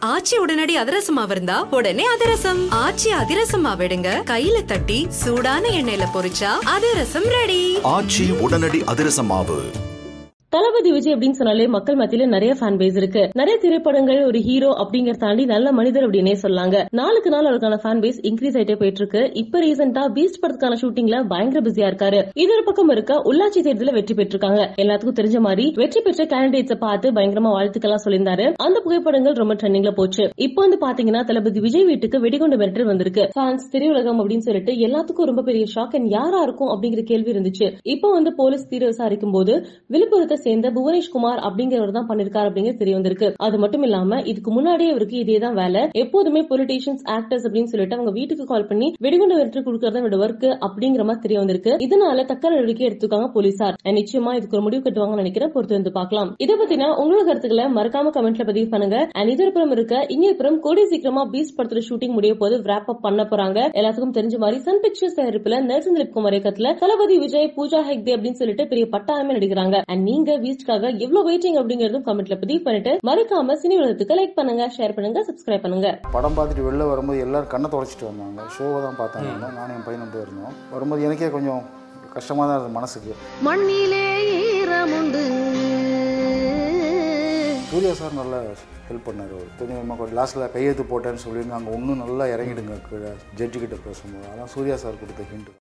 ஆச்சி உடனடி அதிரசமா இருந்தா உடனே அதிரசம். ஆச்சி அதிரசமா விடுங்க கையில தட்டி சூடான எண்ணெயில பொரிச்சா அதிரசம் ரெடி ஆச்சி உடனடி அதிரசமாவு. தளபதி விஜய் அப்படின்னு சொன்னாலே மக்கள் மத்தியில நிறைய ஃபேன் பேஸ் இருக்கு. நிறைய திரைப்படங்கள் ஒரு ஹீரோ அப்படிங்கறத தாண்டி நல்ல மனிதர் அப்படின்னே சொல்லாங்க. நாளுக்கு நாள் அவருக்கான ஃபேன் பேஸ் இன்க்ரீஸ் ஆயிட்டே போயிட்டு இருக்கு இப்ப ரீசெண்டா பீஸ்ட் படத்துக்கான ஷூட்டிங்ல பயங்கர பிஸியா இருக்காரு. இது ஒரு பக்கம் இருக்க உள்ளாட்சி தேர்தலில் வெற்றி பெற்றிருக்காங்க. எல்லாத்துக்கும் தெரிஞ்ச மாதிரி வெற்றி பெற்ற கேண்டிடேட்ஸை பார்த்து பயங்கரமா வாழ்த்துக்கெல்லாம் சொல்லியிருந்தாரு. அந்த புகைப்படங்கள் ரொம்ப ட்ரெண்டிங்ல போச்சு. இப்போ வந்து பாத்தீங்கன்னா தளபதி விஜய் வீட்டுக்கு வெடிகுண்டு மிரட்டல் வந்திருக்கு. ஃபேன்ஸ் திரையுலகம் அப்படின்னு சொல்லிட்டு எல்லாத்துக்கும் ரொம்ப பெரிய ஷாக் அண்ட் யாரா இருக்கும் அப்படிங்கிற கேள்வி இருந்துச்சு. இப்போ வந்து போலீஸ் தீர விசாரிக்கும் போது விழுப்புரத்தை சேர்ந்த புவனேஷ்குமார் அப்படிங்கிறவர் தான் பண்ணிருக்காரு அப்படிங்கிறது தெரிய வந்திருக்கு. அது மட்டும் இல்லாம இதுக்கு முன்னாடியே இதே இதேதான் வேலை. எப்போதுமே பொலிட்டீஷியன்ஸ் ஆக்டர்ஸ் அப்படின்னு சொல்லிட்டு அவங்க வீட்டுக்கு கால் பண்ணி வெடிகுண்டு வெற்றி கொடுக்கறது என்னோட ஒர்க் அப்படிங்கிற மாதிரி தெரிய வந்திருக்கு. இதனால தக்க நடவடிக்கை எடுத்துக்காங்க போலீசார். நிச்சயமா இதுக்கு ஒரு முடிவு கட்டுவாங்கன்னு நினைக்கிறேன் பொறுத்து வந்து பார்க்கலாம். இதை பத்தினா உங்களோட கருத்துக்களை மறக்காம கமெண்ட்ல பதிவு பண்ணுங்க. அண்ட் இதொரு புறம் இருக்க இன்னொரு புறம் சீக்கிரமா பீஸ் படத்துல ஷூட்டிங் முடிய போது ரேப் அப் பண்ண போறாங்க. எல்லாத்துக்கும் தெரிஞ்ச மாதிரி சன் பிக்சர்ஸ் தயாரிப்புல நெல்சன் லிப்குமார் இயக்கத்துல தளபதி விஜய் பூஜா ஹெக்தே அப்படின்னு சொல்லிட்டு பெரிய பட்டாளமே நடிக்கிறாங்க. அண்ட் நீங்க பீஸ்ட்காக எவ்வளவு வெயிட்டிங் அப்படிங்கறதும் கமெண்ட்ல பதிவு பண்ணிட்டு மறக்காம சினி உலகத்துக்கு லைக் பண்ணுங்க ஷேர் பண்ணுங்க சப்ஸ்கிரைப் பண்ணுங்க. படம் பார்த்துட்டு வெளில வரும்போது எல்லாரும் கண்ணை தொடச்சிட்டு வந்தாங்க. ஷோவை தான் பார்த்தாங்க. நானும் என் பையனும் போயிருந்தோம் வரும்போது எனக்கே கொஞ்சம் கஷ்டமாக தான் இருந்தது மனசுக்கு. மண்ணிலே ஈரமுண்டு. சூர்யா சார் நல்லா ஹெல்ப் பண்ணார். அவர் கொஞ்சம் லாஸ்ட்டில் கையெழுத்து போட்டேன்னு சொல்லியிருந்தாங்க. இன்னும் நல்லா இறங்கிடுங்க கீழே. ஜட்ஜு கிட்ட பேசும்போது. அதான் சூர்யா சார் கொடுத்த ஹிண்ட்